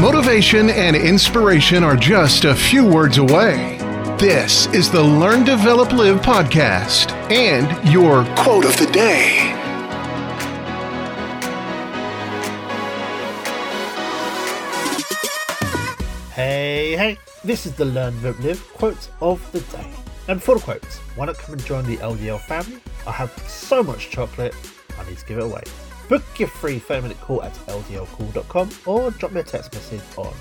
Motivation and inspiration are just a few words away. This is the Learn, Develop, Live podcast and your quote of the day. Hey, hey, this is the Learn, Develop, Live quote of the day. And for the quotes, why not come and join the LDL family? I have so much chocolate, I need to give it away. Book your free 30 minute call at ldlcall.com or drop me a text message on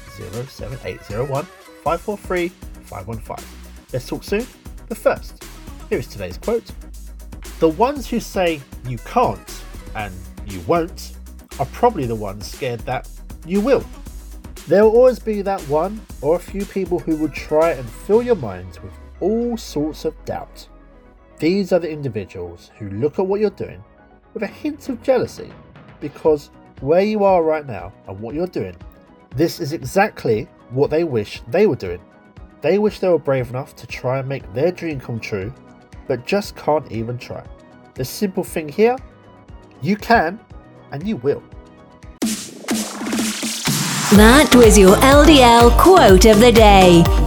07801 543 515. Let's talk soon, but first, here is today's quote. The ones who say you can't and you won't are probably the ones scared that you will. There will always be that one or a few people who will try and fill your minds with all sorts of doubt. These are the individuals who look at what you're doing with a hint of jealousy because where you are right now and what you're doing, this is exactly what they wish they were doing. They wish they were brave enough to try and make their dream come true, but just can't even try. The simple thing here you can and you will. That was your LDL quote of the day.